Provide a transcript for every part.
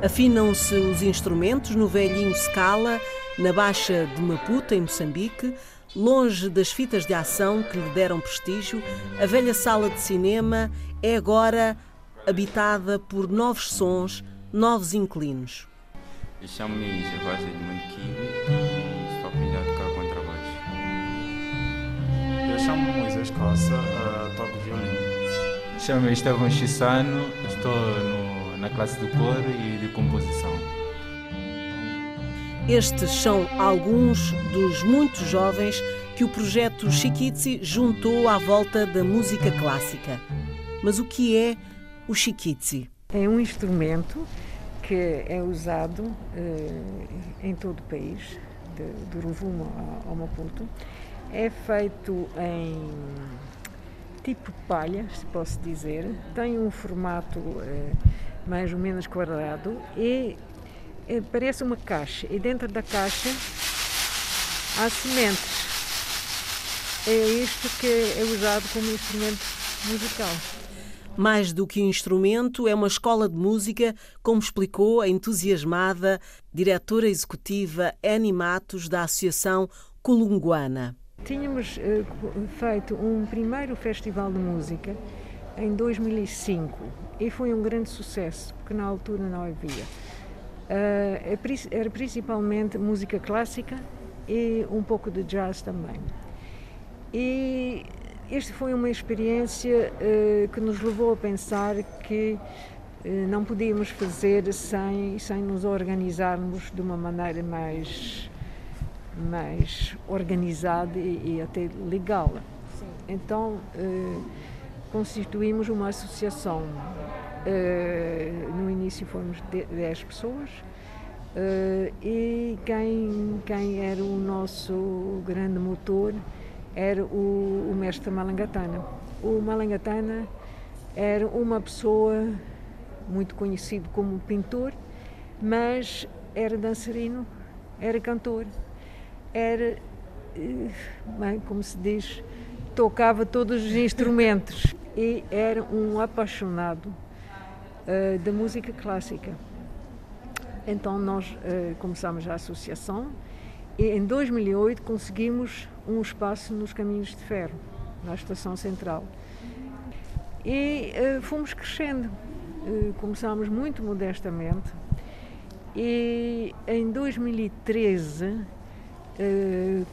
Afinam-se os instrumentos no velhinho Scala, na Baixa de Maputo, em Moçambique, longe das fitas de ação que lhe deram prestígio, a velha sala de cinema é agora habitada por novos sons, novos inquilinos. Eu chamo-me Gervásio Edmundo Kiwi e estou aprendendo a tocar contrabaixo. Eu chamo-me Moisés Costa, uh, toco violino. Chamo-me Estevão Chissano, estou no, na classe de cor e de composição. Estes são alguns dos muitos jovens que o projeto Chiquitzi juntou à volta da música clássica. Mas o que é o Chiquitzi? É um instrumento que é usado uh, em todo o país, de, do Rovuma ao Maputo. É feito em tipo palha, se posso dizer. Tem um formato uh, mais ou menos quadrado e parece uma caixa. E dentro da caixa há sementes. É isto que é usado como instrumento musical. Mais do que um instrumento, é uma escola de música, como explicou a entusiasmada diretora executiva Annie Matos, da Associação Colunguana. Tínhamos uh, feito um primeiro festival de música em 2005 e foi um grande sucesso, porque na altura não havia. Uh, era principalmente música clássica e um pouco de jazz também. E esta foi uma experiência uh, que nos levou a pensar que uh, não podíamos fazer sem, sem nos organizarmos de uma maneira mais, mais organizada e, e até legal. Sim. Então, constituímos uma associação. no início fomos 10 pessoas. e quem, quem era o nosso grande motor era o, o mestre Malangatana. O Malangatana era uma pessoa muito conhecido como pintor, mas era dançarino, era cantor, era, eh, bem, como se diz, tocava todos os instrumentos e era um apaixonado uh, da música clássica. Então nós uh, começamos a associação e em 2008 conseguimos um espaço nos caminhos de ferro, na estação central. E uh, fomos crescendo. Uh, começámos muito modestamente e em 2013, uh, eh,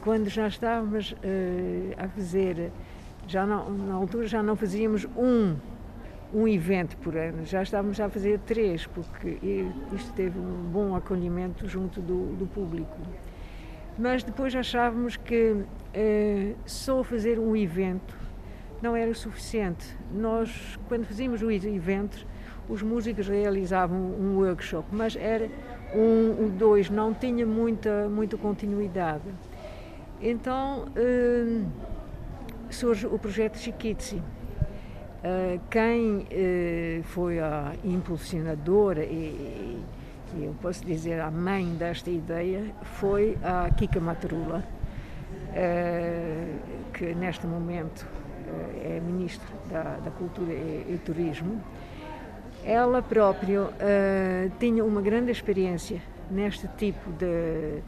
quando já estávamos a fazer, já não, na altura já não fazíamos um, um evento por ano, já estávamos a fazer três, porque isto teve um bom acolhimento junto do, do público mas depois achávamos que eh, só fazer um evento não era suficiente. Nós, quando fazíamos os eventos, os músicos realizavam um workshop, mas era um, um dois, não tinha muita, muita continuidade. Então eh, surge o projeto Chiquitzi. Uh, quem uh, foi a impulsionadora e, e eu posso dizer a mãe desta ideia foi a Kika Matrula, eh, que neste momento eh, é ministra da, da Cultura e, e, Turismo. Ela própria uh, tinha uma grande experiência neste tipo de,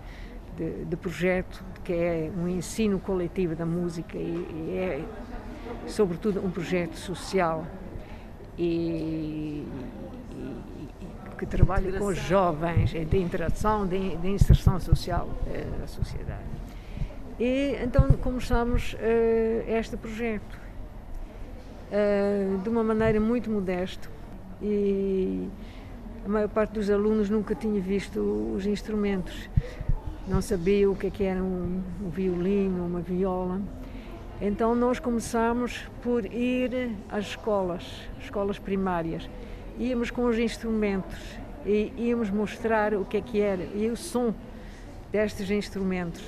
de, de, projeto, que é um ensino coletivo da música e, e é, sobretudo, um projeto social. E, que trabalha com os jovens, é de interação, de, de inserção social é, na sociedade. E então começamos uh, este projeto uh, de uma maneira muito modesta e a maior parte dos alunos nunca tinha visto os instrumentos, não sabia o que, é que era um, um violino, uma viola. Então nós começamos por ir às escolas, escolas primárias íamos com os instrumentos e íamos mostrar o que é que era e o som destes instrumentos.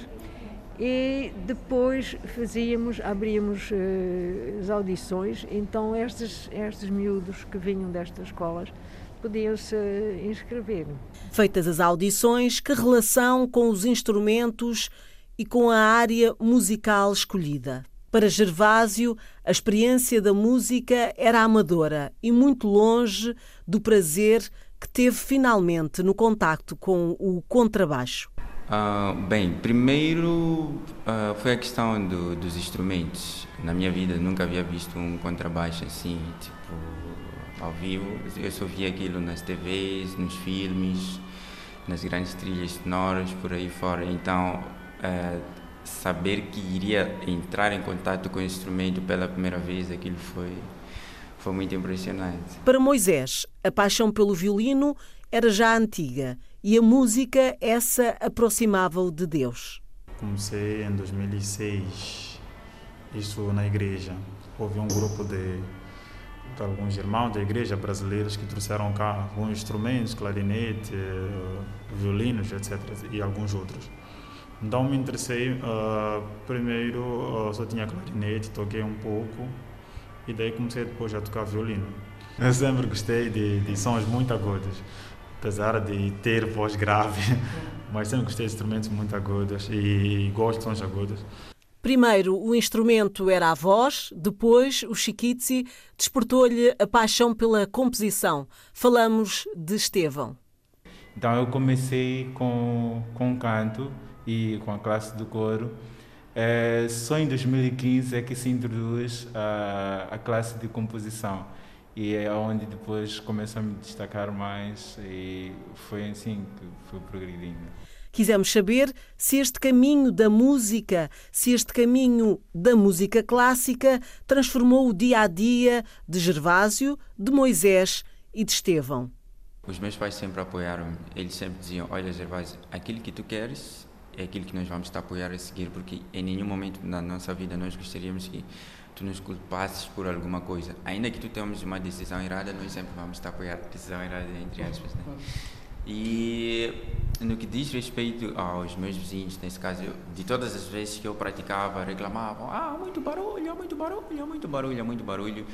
E depois fazíamos, abríamos uh, as audições, então estes, estes miúdos que vinham destas escolas podiam-se inscrever. Feitas as audições, que relação com os instrumentos e com a área musical escolhida? Para Gervásio, a experiência da música era amadora e muito longe do prazer que teve finalmente no contacto com o contrabaixo. Uh, bem, primeiro uh, foi a questão do, dos instrumentos. Na minha vida nunca havia visto um contrabaixo assim, tipo, ao vivo. Eu só via aquilo nas TVs, nos filmes, nas grandes trilhas sonoras, por aí fora. Então, uh, saber que iria entrar em contato com o instrumento pela primeira vez, aquilo foi, foi muito impressionante. Para Moisés, a paixão pelo violino era já antiga e a música, essa aproximava-o de Deus. Comecei em 2006, isso na igreja. Houve um grupo de, de alguns irmãos da igreja brasileiros que trouxeram cá alguns instrumentos, clarinete, violinos, etc. e alguns outros. Então me interessei, uh, primeiro uh, só tinha clarinete, toquei um pouco e daí comecei depois a tocar violino. Eu sempre gostei de, de sons muito agudos apesar de ter voz grave, mas sempre gostei de instrumentos muito agudos e gosto de sons agudos. Primeiro o instrumento era a voz, depois o Chiquitzi despertou-lhe a paixão pela composição. Falamos de Estevão. Então eu comecei com, com canto e com a classe do coro. É, só em 2015 é que se introduz a, a classe de composição e é onde depois começo a me destacar mais e foi assim que fui progredindo. Quisemos saber se este caminho da música, se este caminho da música clássica transformou o dia a dia de Gervásio, de Moisés e de Estevão. Os meus pais sempre apoiaram, eles sempre diziam: Olha, Gervásio, aquilo que tu queres é aquilo que nós vamos te apoiar a seguir, porque em nenhum momento na nossa vida nós gostaríamos que tu nos culpasses por alguma coisa. Ainda que tu tenhamos uma decisão errada, nós sempre vamos te apoiar decisão errada, entre aspas. Né? E no que diz respeito aos meus vizinhos, nesse caso, de todas as vezes que eu praticava, reclamavam: ah, muito barulho, muito barulho, muito barulho, muito barulho.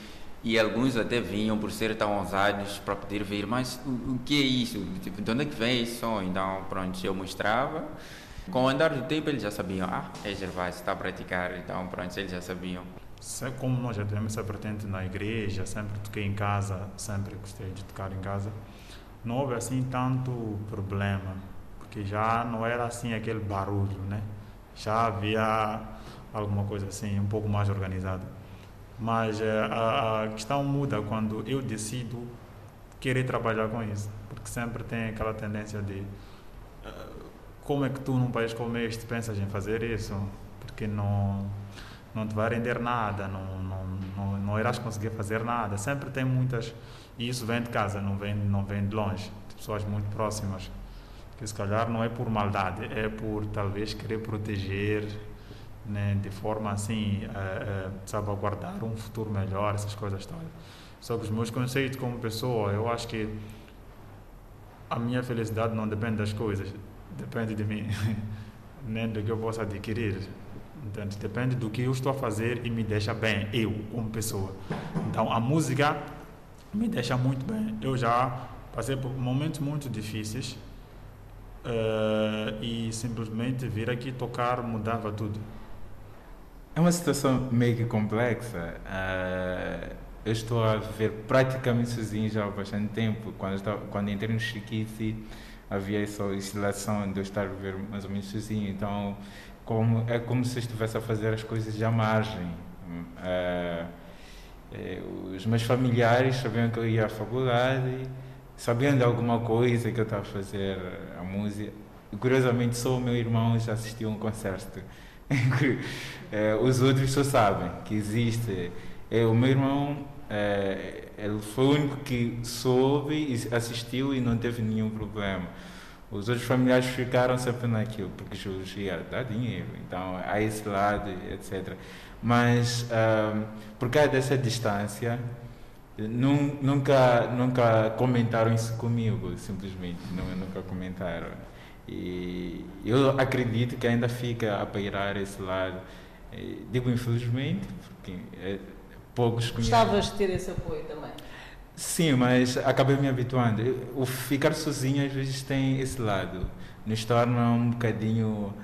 E alguns até vinham por ser tão ousados para poder ver, mas o, o que é isso? Tipo, de onde é que vem esse som? Então, pronto, eu mostrava. Com o andar do tempo, eles já sabiam: ah, é Gervásio, está a praticar. Então, pronto, eles já sabiam. Como nós já temos essa vertente na igreja, sempre toquei em casa, sempre gostei de tocar em casa, não houve assim tanto problema, porque já não era assim aquele barulho, né? Já havia alguma coisa assim, um pouco mais organizada. Mas eh, a, a questão muda quando eu decido querer trabalhar com isso, porque sempre tem aquela tendência de uh, como é que tu num país como este pensas em fazer isso? Porque não não te vai render nada, não, não, não, não irás conseguir fazer nada. Sempre tem muitas, e isso vem de casa, não vem, não vem de longe, de pessoas muito próximas, que se calhar não é por maldade, é por talvez querer proteger, né, de forma assim, a, a salvaguardar um futuro melhor, essas coisas todas. Só que os meus conceitos como pessoa, eu acho que a minha felicidade não depende das coisas, depende de mim, nem do que eu possa adquirir. Entende? Depende do que eu estou a fazer e me deixa bem, eu, como pessoa. Então, a música me deixa muito bem. Eu já passei por momentos muito difíceis uh, e simplesmente vir aqui tocar mudava tudo. É uma situação meio que complexa. Uh, eu estou a viver praticamente sozinho já há bastante tempo. Quando, estava, quando entrei no Chiquiti, havia essa oscilação de eu estar a viver mais ou menos sozinho. Então, como, é como se estivesse a fazer as coisas à margem. É, é, os meus familiares sabiam que eu ia à faculdade, sabiam de alguma coisa que eu estava a fazer a música. E, curiosamente, só o meu irmão já assistiu a um concerto. é, os outros só sabem que existe. O meu irmão ele foi o único que soube e assistiu e não teve nenhum problema. Os outros familiares ficaram sempre naquilo, porque geologia dá dinheiro, então há esse lado, etc. Mas por causa dessa distância, nunca, nunca comentaram isso comigo, simplesmente, nunca comentaram. E eu acredito que ainda fica a pairar esse lado. Digo infelizmente, porque é, poucos conhecem. Gostavas de ter esse apoio também? Sim, mas acabei me habituando. O ficar sozinho às vezes tem esse lado. Nos torna um bocadinho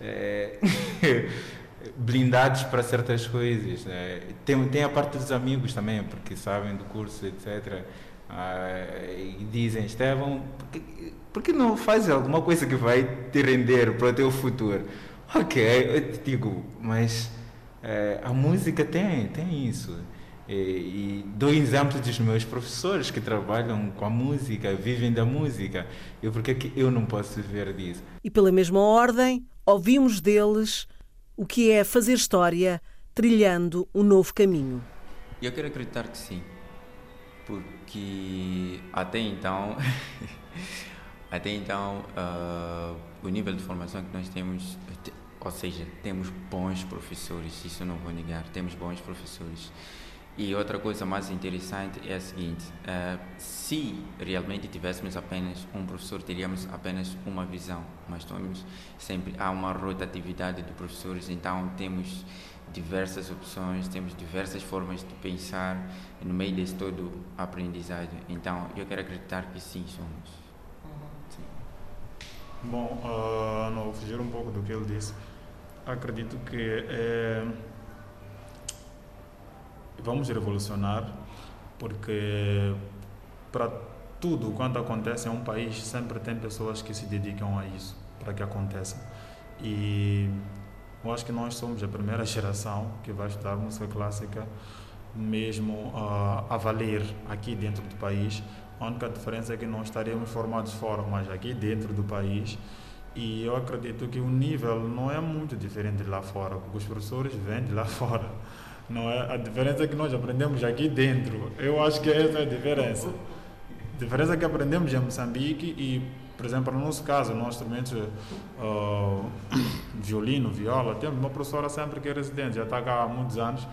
é, blindados para certas coisas. É. Tem, tem a parte dos amigos também, porque sabem do curso, etc. Uh, e dizem, Estevão, por que, não faz alguma coisa que vai te render para o teu futuro? Ok, eu te digo, mas uh, a música tem, tem isso. E, e dou exemplos dos meus professores que trabalham com a música, vivem da música. E por que eu não posso viver disso? E pela mesma ordem, ouvimos deles o que é fazer história trilhando um novo caminho. Eu quero acreditar que sim, porque até então, até então uh, o nível de formação que nós temos, ou seja, temos bons professores, isso não vou negar, temos bons professores. E outra coisa mais interessante é a seguinte: uh, se realmente tivéssemos apenas um professor, teríamos apenas uma visão, mas temos sempre há uma rotatividade de professores, então temos diversas opções, temos diversas formas de pensar no meio desse todo aprendizagem. Então, eu quero acreditar que sim, somos. Sim. Bom, uh, não vou fugir um pouco do que ele disse. Acredito que é vamos revolucionar, porque para tudo quanto acontece em um país sempre tem pessoas que se dedicam a isso para que aconteça. E eu acho que nós somos a primeira geração que vai estudar música clássica mesmo uh, a valer aqui dentro do país. A única diferença é que não estaríamos formados fora, mas aqui dentro do país. E eu acredito que o nível não é muito diferente de lá fora, porque os professores vêm de lá fora. Não é? A diferença é que nós aprendemos aqui dentro. Eu acho que essa é a diferença. A diferença é que aprendemos em Moçambique e, por exemplo, no nosso caso, nós instrumentos uh, violino, viola, temos uma professora sempre que é residente, já está cá há muitos anos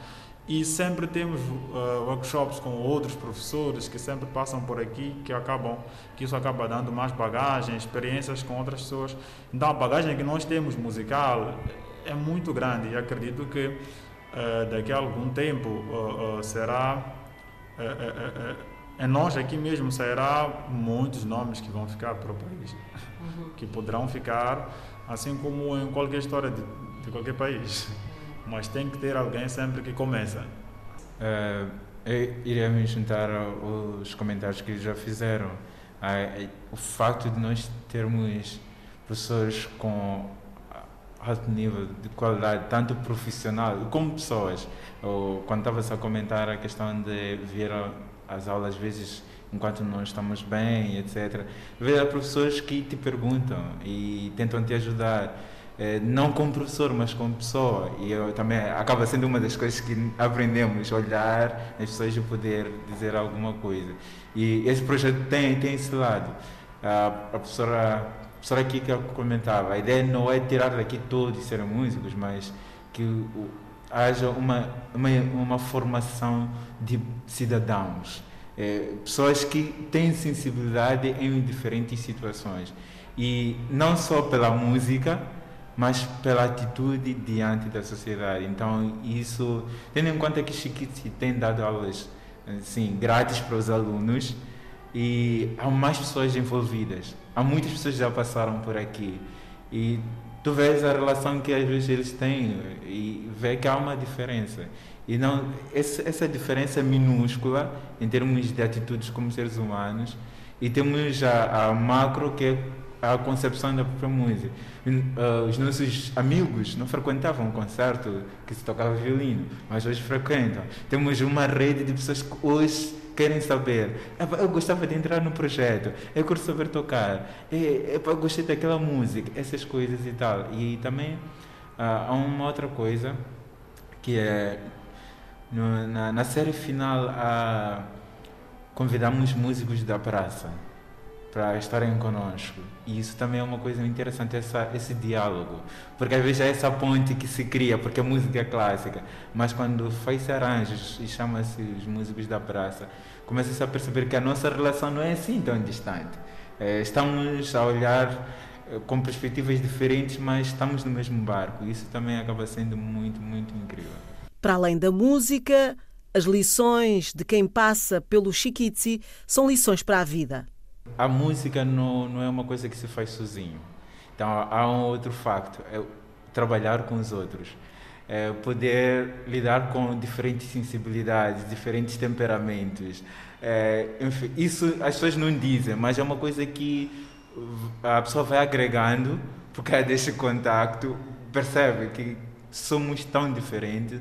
e sempre temos uh, workshops com outros professores que sempre passam por aqui que acabam que isso acaba dando mais bagagem experiências com outras pessoas então a bagagem que nós temos musical é muito grande e acredito que uh, daqui a algum tempo uh, uh, será em nós aqui mesmo sairá muitos nomes que vão ficar para o país uhum. que poderão ficar assim como em qualquer história de, de, qualquer país. Mas tem que ter alguém sempre que começa. Uh, eu iria me juntar aos comentários que já fizeram. Uh, o facto de nós termos professores com alto nível de qualidade, tanto profissional como pessoas. Eu, quando estava a comentar a questão de vir às aulas, às vezes, enquanto não estamos bem, etc., ver professores que te perguntam e tentam te ajudar. É, não como professor, mas como pessoa. E eu também acaba sendo uma das coisas que aprendemos, olhar as pessoas e poder dizer alguma coisa. E esse projeto tem, tem esse lado. A, a professora só aqui que eu comentava, a ideia não é tirar daqui todos serem músicos, mas que haja uma, uma, uma formação de cidadãos, é, pessoas que têm sensibilidade em diferentes situações. E não só pela música, mas pela atitude diante da sociedade. Então, isso, tendo em conta que Chiquiti tem dado aulas assim, grátis para os alunos, e há mais pessoas envolvidas. Há muitas pessoas que já passaram por aqui e tu vês a relação que às vezes eles têm e vê que há uma diferença. E não essa, diferença minúscula em termos de atitudes como seres humanos e temos a, a macro que é a concepção da própria música. Uh, os nossos amigos não frequentavam um concerto que se tocava violino, mas hoje frequentam. Temos uma rede de pessoas que hoje querem saber. Eu gostava de entrar no projeto, eu quero saber tocar, eu gostei daquela música, essas coisas e tal. E também ah, há uma outra coisa que é na, na, série final a, convidamos músicos da praça para estarem conosco. E isso também é uma coisa interessante, essa, esse diálogo. Porque às vezes é essa ponte que se cria, porque a música é clássica. Mas quando faz-se arranjos e chama-se os músicos da praça, começa-se a perceber que a nossa relação não é assim tão distante. É, estamos a olhar é, com perspectivas diferentes, mas estamos no mesmo barco. Isso também acaba sendo muito, muito incrível. Para além da música, as lições de quem passa pelo Chiquitzi são lições para a vida. A música não, não é uma coisa que se faz sozinho. Então há um outro facto, é trabalhar com os outros. é, poder lidar com diferentes sensibilidades, diferentes temperamentos. É, enfim, isso as pessoas não dizem, mas é uma coisa que a pessoa vai agregando por causa desse contacto, percebe que somos tão diferentes.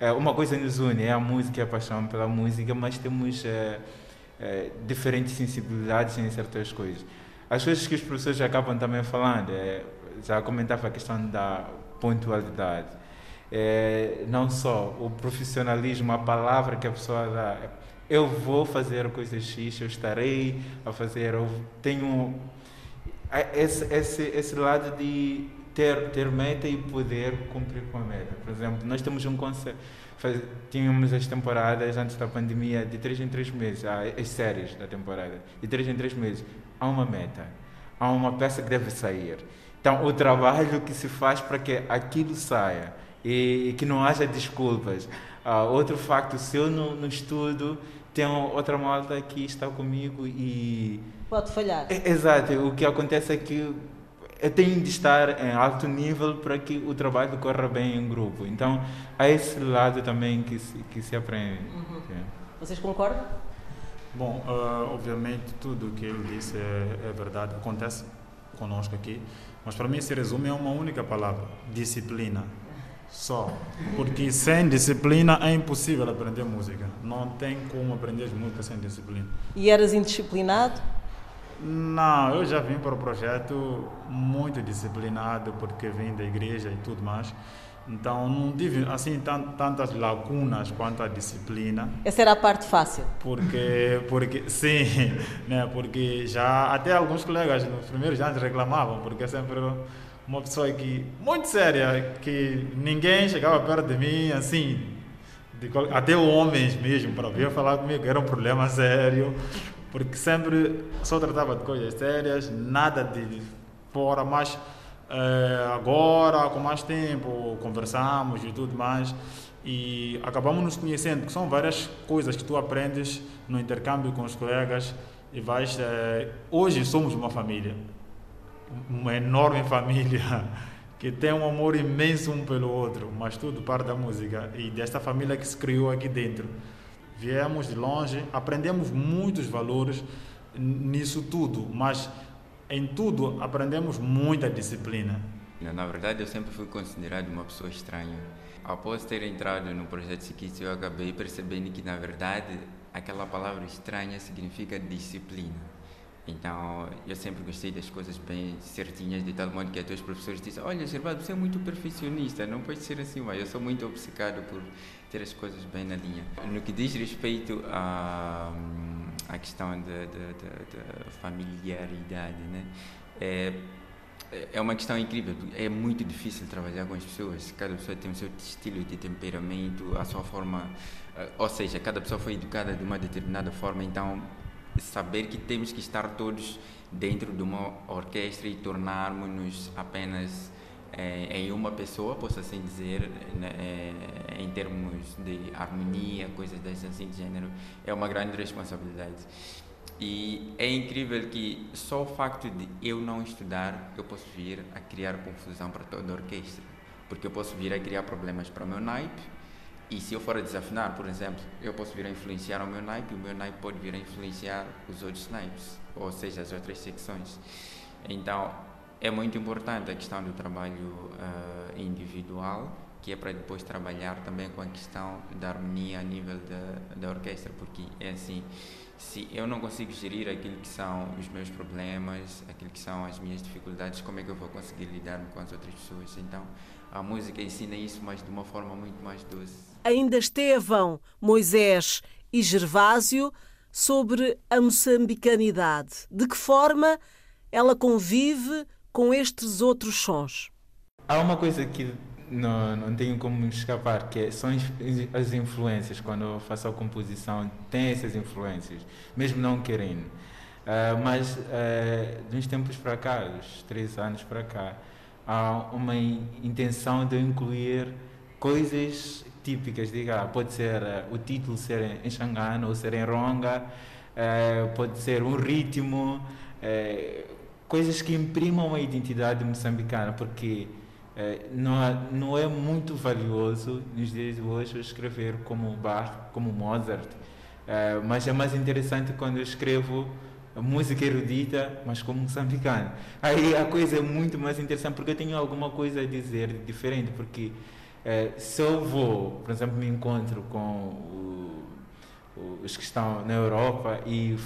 É, uma coisa nos une, é a música, é a paixão pela música, mas temos é, é, diferentes sensibilidades em certas coisas. As coisas que os professores acabam também falando, é, já comentava a questão da pontualidade. É, não só o profissionalismo, a palavra que a pessoa dá. Eu vou fazer coisa X, eu estarei a fazer, eu tenho esse, esse, esse lado de ter, ter meta e poder cumprir com a meta. Por exemplo, nós temos um conceito, tínhamos as temporadas antes da pandemia de 3 em 3 meses, as séries da temporada, de 3 em 3 meses. Há uma meta, há uma peça que deve sair. Então, o trabalho que se faz para que aquilo saia e, e que não haja desculpas. Uh, outro facto, se eu no, no estudo tenho outra malta que está comigo e. Pode falhar. É, exato, o que acontece é que eu tenho de estar em alto nível para que o trabalho corra bem em grupo. Então, há esse lado também que se, que se aprende. Uhum. Vocês concordam? Bom, uh, obviamente tudo o que ele disse é, é verdade, acontece conosco aqui, mas para mim se resume a uma única palavra: disciplina. Só. Porque sem disciplina é impossível aprender música. Não tem como aprender música sem disciplina. E eras indisciplinado? Não, eu já vim para o projeto muito disciplinado, porque vim da igreja e tudo mais. Então não tive assim tantas lacunas quanto a disciplina. Essa era a parte fácil. Porque, porque sim, né? Porque já até alguns colegas nos primeiros anos reclamavam, porque sempre uma pessoa que muito séria, que ninguém chegava perto de mim, assim, de, até homens mesmo, para vir falar comigo, era um problema sério, porque sempre só tratava de coisas sérias, nada de fora, mas é, agora, com mais tempo, conversamos e tudo mais, e acabamos nos conhecendo, que são várias coisas que tu aprendes no intercâmbio com os colegas, e vais, é, hoje somos uma família uma enorme família que tem um amor imenso um pelo outro, mas tudo parte da música e desta família que se criou aqui dentro. Viemos de longe, aprendemos muitos valores nisso tudo, mas em tudo aprendemos muita disciplina. Na verdade, eu sempre fui considerado uma pessoa estranha. Após ter entrado no projeto Sikis, eu acabei percebendo que, na verdade, aquela palavra estranha significa disciplina. Então, eu sempre gostei das coisas bem certinhas, de tal modo que até os professores dizem: Olha, Gervado, você é muito perfeccionista, não pode ser assim, mas eu sou muito obcecado por ter as coisas bem na linha. No que diz respeito à, à questão da, da, da, familiaridade, né? É, é uma questão incrível, é muito difícil trabalhar com as pessoas, cada pessoa tem o seu estilo de temperamento, a sua forma, eh, ou seja, cada pessoa foi educada de uma determinada forma, então saber que temos que estar todos dentro de uma orquestra e tornarmos-nos apenas é, em uma pessoa, posso assim dizer, né, é, em termos de harmonia, coisas desse assim de gênero, é uma grande responsabilidade. E é incrível que só o facto de eu não estudar, eu posso vir a criar confusão para toda a orquestra. Porque eu posso vir a criar problemas para o meu naipe, e se eu for a desafinar, por exemplo, eu posso vir a influenciar o meu naipe e o meu naipe pode vir a influenciar os outros naipes, ou seja, as outras secções. Então, é muito importante a questão do trabalho uh, individual, que é para depois trabalhar também com a questão da harmonia a nível da, da orquestra, porque é assim, se eu não consigo gerir aquilo que são os meus problemas, aquilo que são as minhas dificuldades, como é que eu vou conseguir lidar com as outras pessoas? Então, a música ensina isso, mas de uma forma muito mais doce ainda Estevão, Moisés e Gervásio sobre a moçambicanidade. De que forma ela convive com estes outros sons? Há uma coisa que não, não tenho como escapar, que é, são as influências. Quando eu faço a composição, tem essas influências, mesmo não querendo. Uh, mas uh, de uns tempos para cá, dos três anos para cá, há uma intenção de incluir coisas típicas, diga, pode ser uh, o título ser em Xangana ou ser em Ronga, uh, pode ser um ritmo, uh, coisas que imprimam a identidade moçambicana, porque é, não, é, não é muito valioso nos dias de hoje escrever como Bach, como Mozart, é, mas é mais interessante quando eu escrevo música erudita, mas como moçambicano. Aí a coisa é muito mais interessante porque eu tenho alguma coisa a dizer diferente, porque é, se eu vou, por exemplo, me encontro com o, os que estão na Europa e,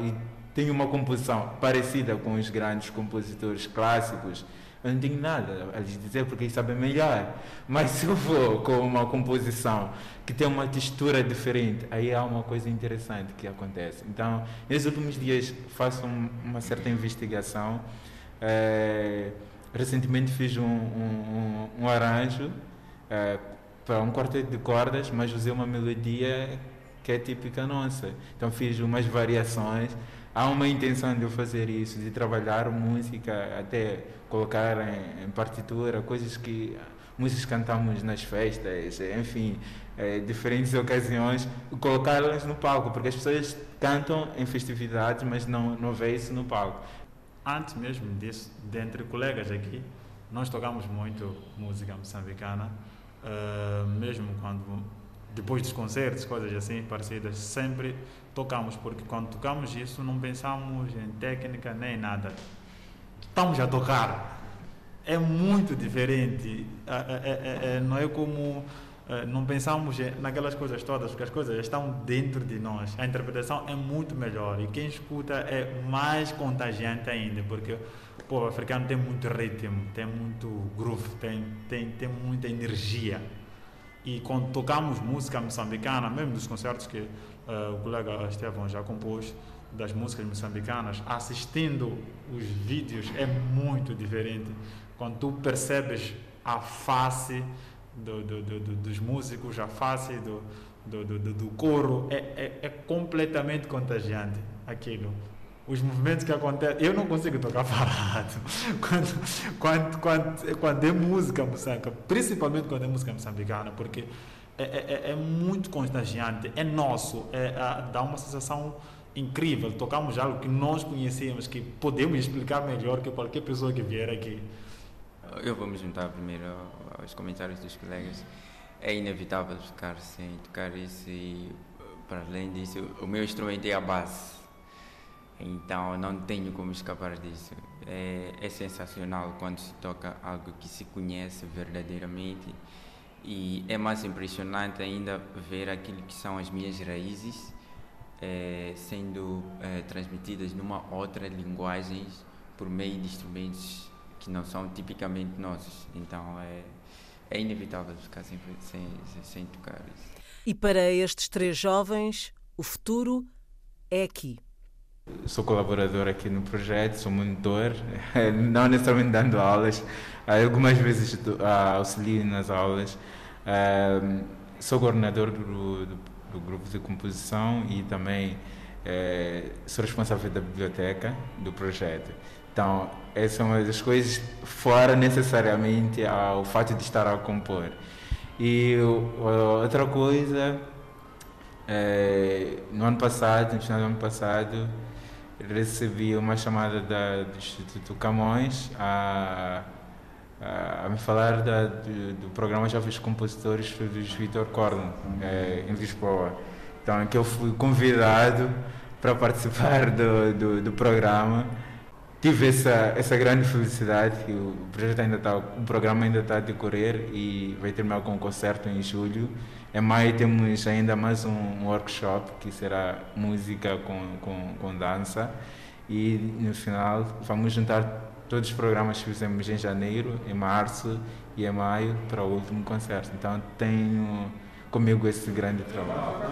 e tenho uma composição parecida com os grandes compositores clássicos, eu não tenho nada a lhes dizer porque eles sabem melhor. Mas se eu vou com uma composição que tem uma textura diferente, aí há uma coisa interessante que acontece. Então, nesses últimos dias faço um, uma certa investigação. É, recentemente fiz um, um, um arranjo é, para um quarteto de cordas, mas usei uma melodia que é típica nossa. Então fiz umas variações há uma intenção de eu fazer isso, de trabalhar música, até colocar em, em partitura, coisas que músicas cantamos nas festas, enfim, é, diferentes ocasiões, colocá-las no palco, porque as pessoas cantam em festividades, mas não, não vê isso no palco. Antes mesmo disso, dentre colegas aqui, nós tocamos muito música moçambicana, uh, mesmo quando depois dos concertos, coisas assim parecidas, sempre tocamos, porque quando tocamos isso não pensamos em técnica nem nada. Estamos a tocar. É muito diferente. É, é, é, não é como. Não pensamos naquelas coisas todas, porque as coisas estão dentro de nós. A interpretação é muito melhor e quem escuta é mais contagiante ainda, porque o povo africano tem muito ritmo, tem muito groove, tem, tem, tem muita energia. E quando tocamos música moçambicana, mesmo dos concertos que uh, o colega Estevão já compôs, das músicas moçambicanas, assistindo os vídeos é muito diferente. Quando tu percebes a face do, do, do, dos músicos, a face do, do, do, do coro, é, é, é completamente contagiante aquilo os movimentos que acontecem. Eu não consigo tocar parado. Quando, quando, quando, quando é música moçambica, principalmente quando é música moçambicana, porque é, é, é, é muito contagiante, é nosso, é, é, dá uma sensação incrível. Tocamos algo que nós conhecemos, que podemos explicar melhor que qualquer pessoa que vier aqui. Eu vou me juntar primeiro aos comentários dos colegas. É inevitável ficar sem tocar isso e, para além disso, o meu instrumento é a base então não tenho como escapar disso. É, é, sensacional quando se toca algo que se conhece verdadeiramente e é mais impressionante ainda ver aquilo que são as minhas raízes é, sendo é, transmitidas numa outra linguagem por meio de instrumentos que não são tipicamente nossos. Então é, é inevitável ficar sem, sem, sem tocar isso. E para estes três jovens, o futuro é aqui. Sou colaborador aqui no projeto, sou monitor, não necessariamente dando aulas, algumas vezes auxilio nas aulas. Sou coordenador do, do, do grupo de composição e também é, sou responsável da biblioteca do projeto. Então, essas são as coisas fora necessariamente ao fato de estar a compor. E outra coisa, é, no ano passado, no final do ano passado, recebi uma chamada da, do Instituto Camões a, a, a me falar da, do, do, programa Jovens Compositores dos Vitor Corno, é, em Lisboa. Então, que eu fui convidado para participar do, do, do, programa. Tive essa, essa grande felicidade o projeto ainda está, o programa ainda está a decorrer e vai terminar com um concerto em julho. Em maio temos ainda mais um workshop que será música com, com, com dança e no final vamos juntar todos os programas que fizemos em janeiro, em março e em maio para o último concerto. Então tenho comigo esse grande trabalho.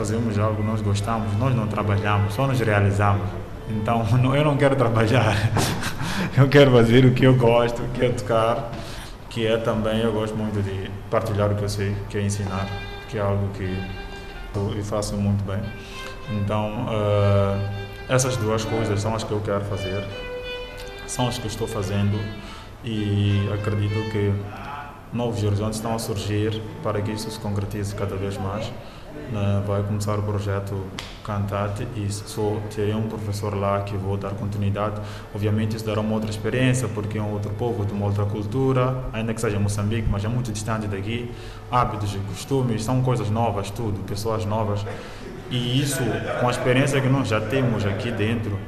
Fazemos algo, nós gostamos, nós não trabalhamos, só nos realizamos. Então eu não quero trabalhar, eu quero fazer o que eu gosto, que é tocar, que é também, eu gosto muito de partilhar o que eu sei, que é ensinar, que é algo que eu faço muito bem. Então, uh, essas duas coisas são as que eu quero fazer, são as que estou fazendo e acredito que novos horizontes estão a surgir para que isso se concretize cada vez mais. Uh, vai começar o projeto Cantate e só terei um professor lá que vou dar continuidade. Obviamente isso dará uma outra experiência porque é um outro povo, de uma outra cultura, ainda que seja Moçambique, mas é muito distante daqui. Hábitos e costumes, são coisas novas, tudo, pessoas novas. E isso, com a experiência que nós já temos aqui dentro,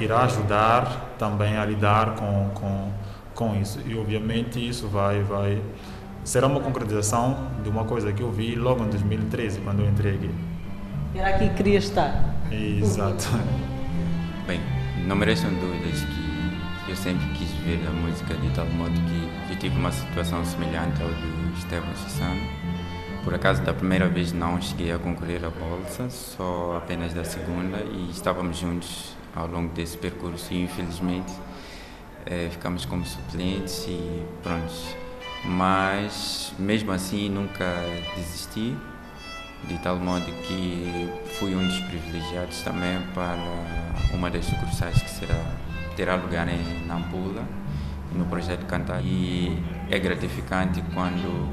irá ajudar também a lidar com, com, com isso. E obviamente isso vai, vai será uma concretização de uma coisa que eu vi logo em 2013, quando eu entrei aqui. Era aqui que queria estar. Exato. Bem, não merecem dúvidas que eu sempre quis ver a música de tal modo que eu tive uma situação semelhante ao do Esteban Chissano. Por acaso, da primeira vez não cheguei a concorrer à bolsa, só apenas da segunda, e estávamos juntos ao longo desse percurso e infelizmente eh, ficamos como suplentes e pronto. Mas mesmo assim nunca desisti, de tal modo que fui um dos privilegiados também para uma das sucursais que será, terá lugar em Nampula, no projeto Cantar. E é gratificante quando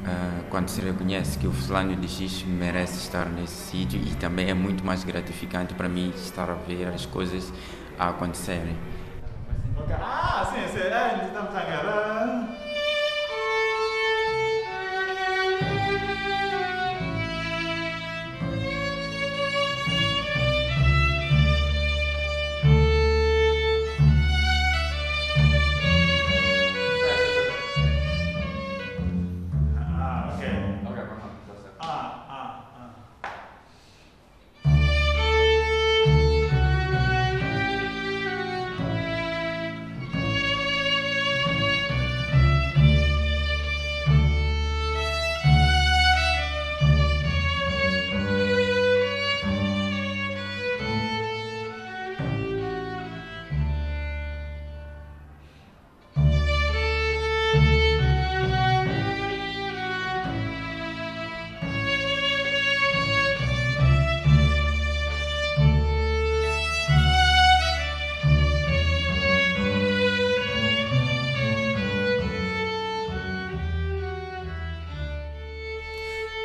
Uh, quando se reconhece que o fulano de X merece estar nesse sítio e também é muito mais gratificante para mim estar a ver as coisas a acontecerem. Ah, sim, sim, é, estamos a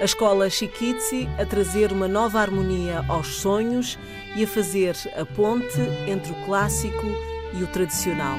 A escola Chiquitzi a trazer uma nova harmonia aos sonhos e a fazer a ponte entre o clássico e o tradicional.